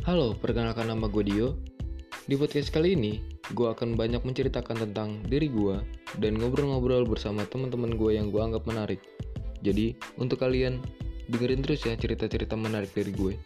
Halo, perkenalkan nama gue Dio. Di podcast kali ini, gue akan banyak menceritakan tentang diri gue dan ngobrol-ngobrol bersama teman-teman gue yang gue anggap menarik. Jadi, untuk kalian, dengerin terus ya cerita-cerita menarik dari gue.